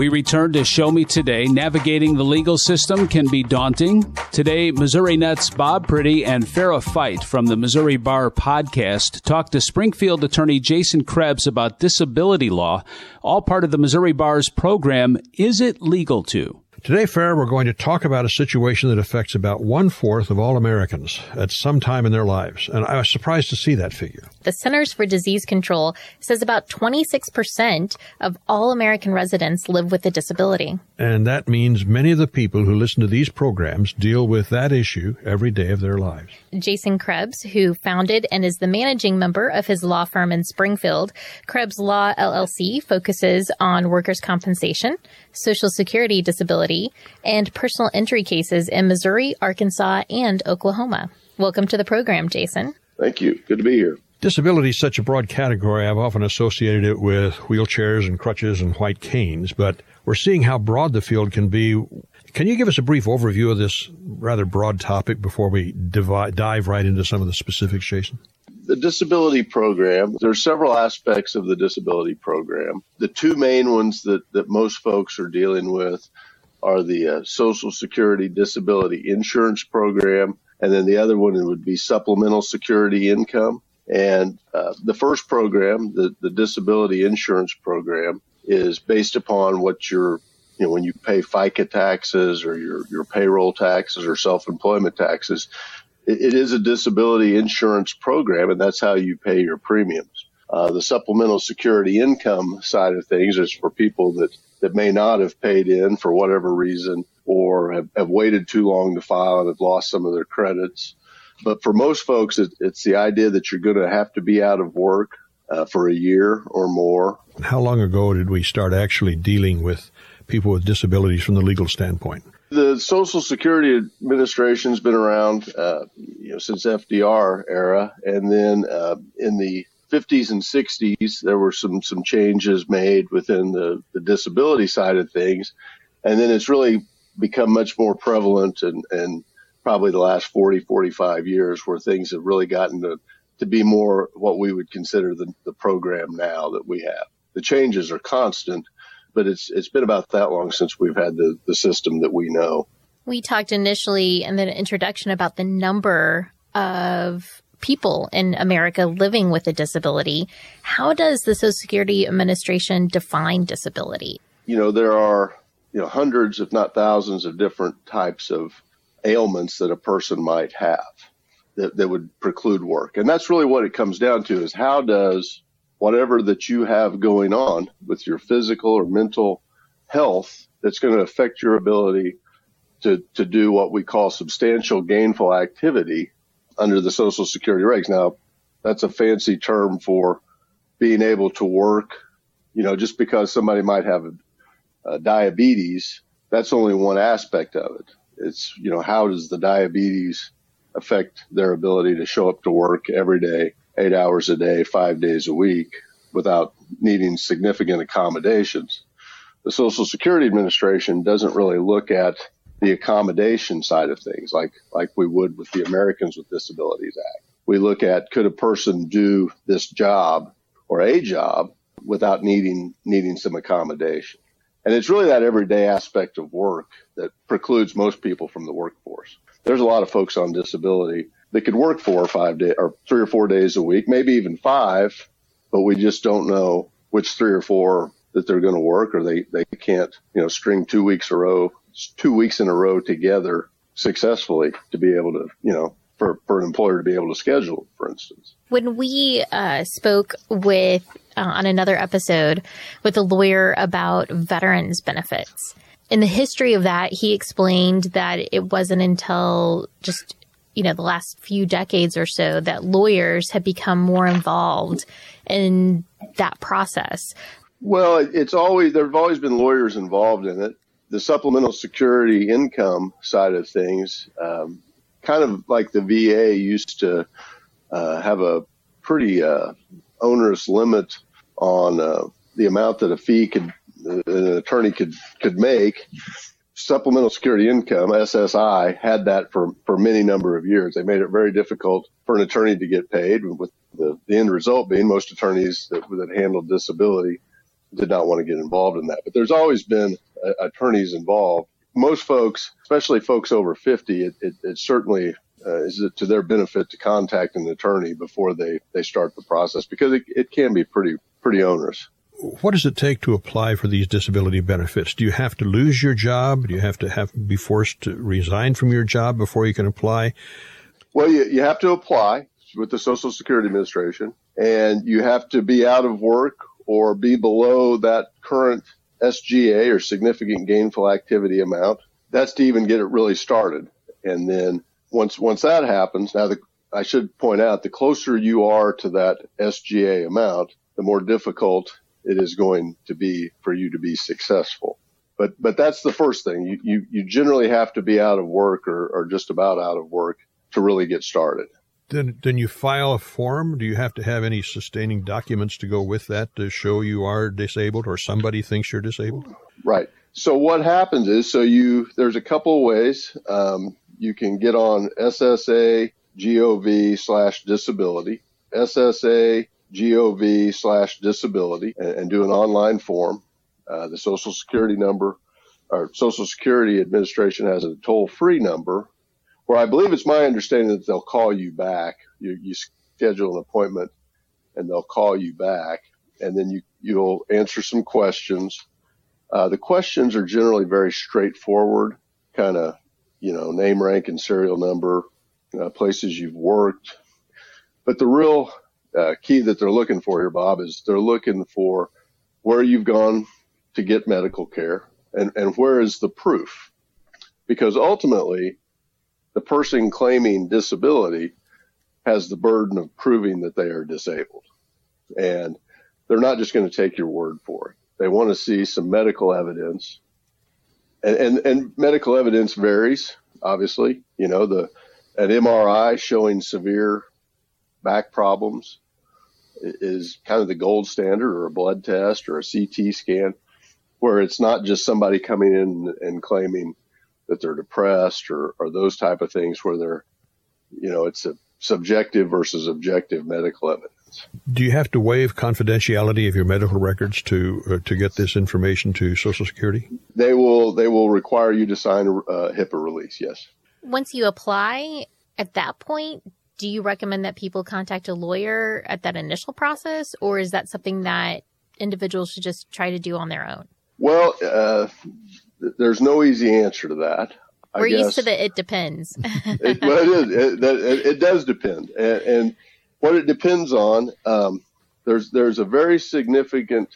We return to Show Me Today. Navigating the legal system can be daunting. Today, Missourinet's Bob Priddy and Farah Fite from the Missouri Bar podcast talk to Springfield attorney Jason Krebs about disability law, all part of the Missouri Bar's program, Is It Legal To? Today, Farah, we're going to talk about a situation that affects about one fourth of all Americans at some time in their lives. And I was surprised to see that figure. The Centers for Disease Control says about 26% of all American residents live with a disability. And that means many of the people who listen to these programs deal with that issue every day of their lives. Jason Krebs, who founded and is the managing member of his law firm in Springfield, Krebs Law LLC focuses on workers' compensation, Social Security disability, and personal injury cases in Missouri, Arkansas, and Oklahoma. Welcome to the program, Jason. Thank you. Good to be here. Disability is such a broad category. I've often associated it with wheelchairs and crutches and white canes, but we're seeing how broad the field can be. Can you give us a brief overview of this rather broad topic before we divide, dive right into some of the specifics, Jason? the disability program, there are several aspects of the disability program. The two main ones that, that most folks are dealing with are the uh, Social Security Disability Insurance Program, and then the other one would be Supplemental Security Income. And uh, the first program, the, the Disability Insurance Program, is based upon what your you know, when you pay FICA taxes or your, your payroll taxes or self-employment taxes, it, it is a disability insurance program, and that's how you pay your premiums. Uh, the supplemental security income side of things is for people that, that may not have paid in for whatever reason or have, have waited too long to file and have lost some of their credits. But for most folks, it, it's the idea that you're going to have to be out of work uh, for a year or more. How long ago did we start actually dealing with people with disabilities from the legal standpoint? The Social Security Administration's been around, uh, you know, since FDR era, and then uh, in the 50s and 60s, there were some some changes made within the, the disability side of things, and then it's really become much more prevalent and and probably the last 40 45 years where things have really gotten to to be more what we would consider the, the program now that we have. The changes are constant, but it's it's been about that long since we've had the, the system that we know. We talked initially in the introduction about the number of people in America living with a disability. How does the Social Security Administration define disability? You know, there are you know hundreds, if not thousands, of different types of ailments that a person might have that, that would preclude work. And that's really what it comes down to is how does whatever that you have going on with your physical or mental health that's going to affect your ability to, to do what we call substantial gainful activity under the social security regs. Now, that's a fancy term for being able to work. You know, just because somebody might have uh, diabetes, that's only one aspect of it. It's, you know, how does the diabetes affect their ability to show up to work every day eight hours a day, five days a week without needing significant accommodations. The Social Security Administration doesn't really look at the accommodation side of things like, like we would with the Americans with Disabilities Act. We look at could a person do this job or a job without needing, needing some accommodation. And it's really that everyday aspect of work that precludes most people from the workforce. There's a lot of folks on disability that could work four or five days or three or four days a week, maybe even five, but we just don't know which three or four that they're going to work or they, they can't, you know, string two weeks a row, two weeks in a row together successfully to be able to, you know, for, for an employer to be able to schedule, for instance. When we uh, spoke with uh, on another episode with a lawyer about veterans benefits, in the history of that, he explained that it wasn't until just you know, the last few decades or so that lawyers have become more involved in that process. Well, it's always, there have always been lawyers involved in it. The supplemental security income side of things, um, kind of like the VA used to uh, have a pretty uh, onerous limit on uh, the amount that a fee could, an attorney could, could make supplemental security income, SSI, had that for, for many number of years. They made it very difficult for an attorney to get paid with the, the end result being most attorneys that, that handled disability did not want to get involved in that. But there's always been uh, attorneys involved. Most folks, especially folks over 50, it, it, it certainly uh, is it to their benefit to contact an attorney before they, they start the process because it, it can be pretty pretty onerous. What does it take to apply for these disability benefits? Do you have to lose your job? Do you have to have be forced to resign from your job before you can apply? Well, you, you have to apply with the Social Security Administration, and you have to be out of work or be below that current SGA or significant gainful activity amount. That's to even get it really started. And then once once that happens, now the, I should point out the closer you are to that SGA amount, the more difficult it is going to be for you to be successful. But but that's the first thing. You you, you generally have to be out of work or, or just about out of work to really get started. Then then you file a form. Do you have to have any sustaining documents to go with that to show you are disabled or somebody thinks you're disabled? Right. So what happens is so you there's a couple of ways. Um, you can get on SSA gov slash disability, SSA gov slash disability, and, and, do an online form. Uh, the Social Security number, or Social Security Administration has a toll free number where I believe it's my understanding that they'll call you back. You, you schedule an appointment and they'll call you back and then you, you'll answer some questions. Uh, the questions are generally very straightforward, kind of you know, name, rank, and serial number, uh, places you've worked. But the real uh, key that they're looking for here, Bob, is they're looking for where you've gone to get medical care and, and where is the proof? Because ultimately, the person claiming disability has the burden of proving that they are disabled. And they're not just going to take your word for it. They want to see some medical evidence and, and, and medical evidence varies, obviously. You know, the an MRI showing severe back problems is kind of the gold standard, or a blood test, or a CT scan, where it's not just somebody coming in and claiming that they're depressed or, or those type of things, where they're, you know, it's a subjective versus objective medical evidence. Do you have to waive confidentiality of your medical records to uh, to get this information to Social Security? They will they will require you to sign a uh, HIPAA release. Yes. Once you apply, at that point, do you recommend that people contact a lawyer at that initial process, or is that something that individuals should just try to do on their own? Well, uh, there's no easy answer to that. We're used to the it depends. it, well, it is. It, it, it does depend, and, and what it depends on, um, there's there's a very significant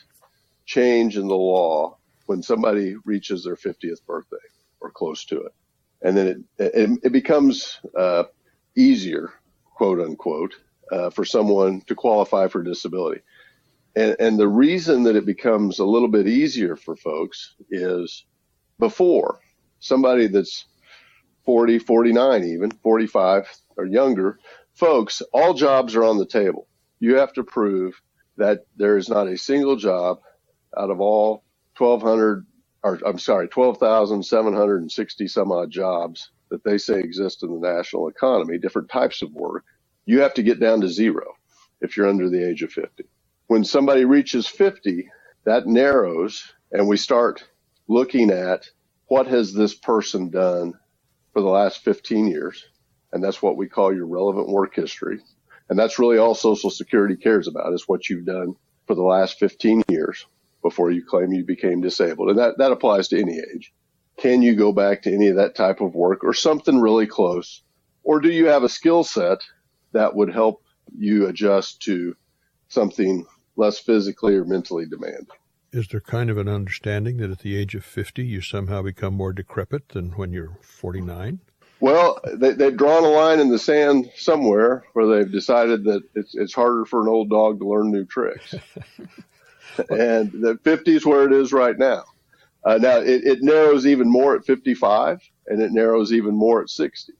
change in the law when somebody reaches their 50th birthday or close to it, and then it it, it becomes uh, easier, quote unquote, uh, for someone to qualify for disability. And, and the reason that it becomes a little bit easier for folks is before somebody that's 40, 49, even 45 or younger folks, all jobs are on the table. You have to prove that there is not a single job out of all 1,200, or I'm sorry, 12,760 some odd jobs that they say exist in the national economy, different types of work. You have to get down to zero if you're under the age of 50. When somebody reaches 50, that narrows and we start looking at what has this person done for the last 15 years and that's what we call your relevant work history. And that's really all Social Security cares about is what you've done for the last 15 years before you claim you became disabled. And that, that applies to any age. Can you go back to any of that type of work or something really close? Or do you have a skill set that would help you adjust to something less physically or mentally demanding? Is there kind of an understanding that at the age of 50 you somehow become more decrepit than when you're 49? Well, they, they've drawn a line in the sand somewhere where they've decided that it's, it's harder for an old dog to learn new tricks. and the 50 is where it is right now. Uh, now, it, it narrows even more at 55, and it narrows even more at 60.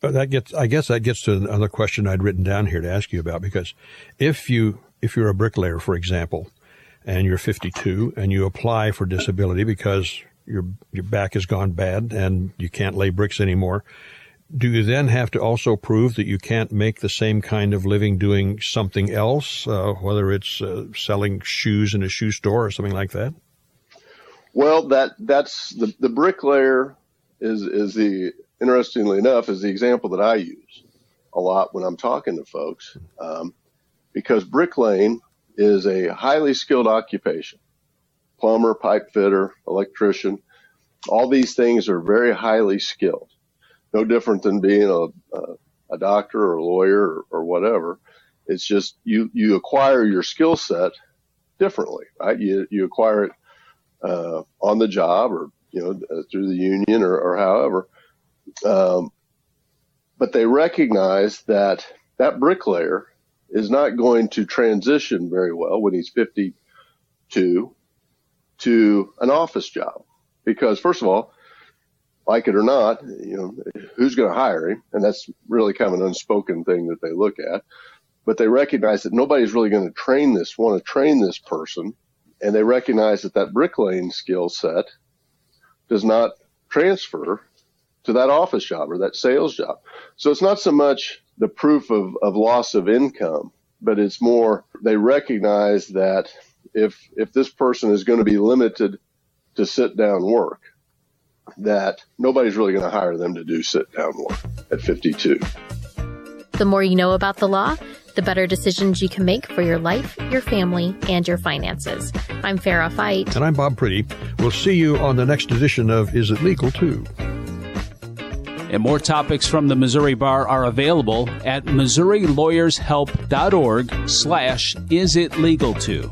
But that gets, I guess that gets to another question I'd written down here to ask you about because if you, if you're a bricklayer, for example, and you're 52 and you apply for disability because your your back has gone bad and you can't lay bricks anymore. do you then have to also prove that you can't make the same kind of living doing something else, uh, whether it's uh, selling shoes in a shoe store or something like that? Well, that that's the the bricklayer is is the interestingly enough is the example that I use a lot when I'm talking to folks, um, because bricklaying is a highly skilled occupation. Plumber, pipe fitter, electrician, all these things are very highly skilled no different than being a, a, a doctor or a lawyer or, or, whatever. It's just you, you acquire your skill set differently, right? You, you acquire it, uh, on the job or, you know, uh, through the union or, or however. Um, but they recognize that that bricklayer is not going to transition very well when he's 52 to an office job because first of all, like it or not, you know, who's going to hire him? And that's really kind of an unspoken thing that they look at. But they recognize that nobody's really going to train this, want to train this person. And they recognize that that bricklaying skill set does not transfer to that office job or that sales job. So it's not so much the proof of, of loss of income, but it's more they recognize that if if this person is going to be limited to sit down work, that nobody's really going to hire them to do sit down work at 52. The more you know about the law, the better decisions you can make for your life, your family, and your finances. I'm Farah Fite. And I'm Bob Priddy. We'll see you on the next edition of Is It Legal To? And more topics from the Missouri Bar are available at MissouriLawyersHelp.org slash Is It Legal To.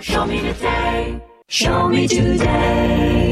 Show me today. Show me today.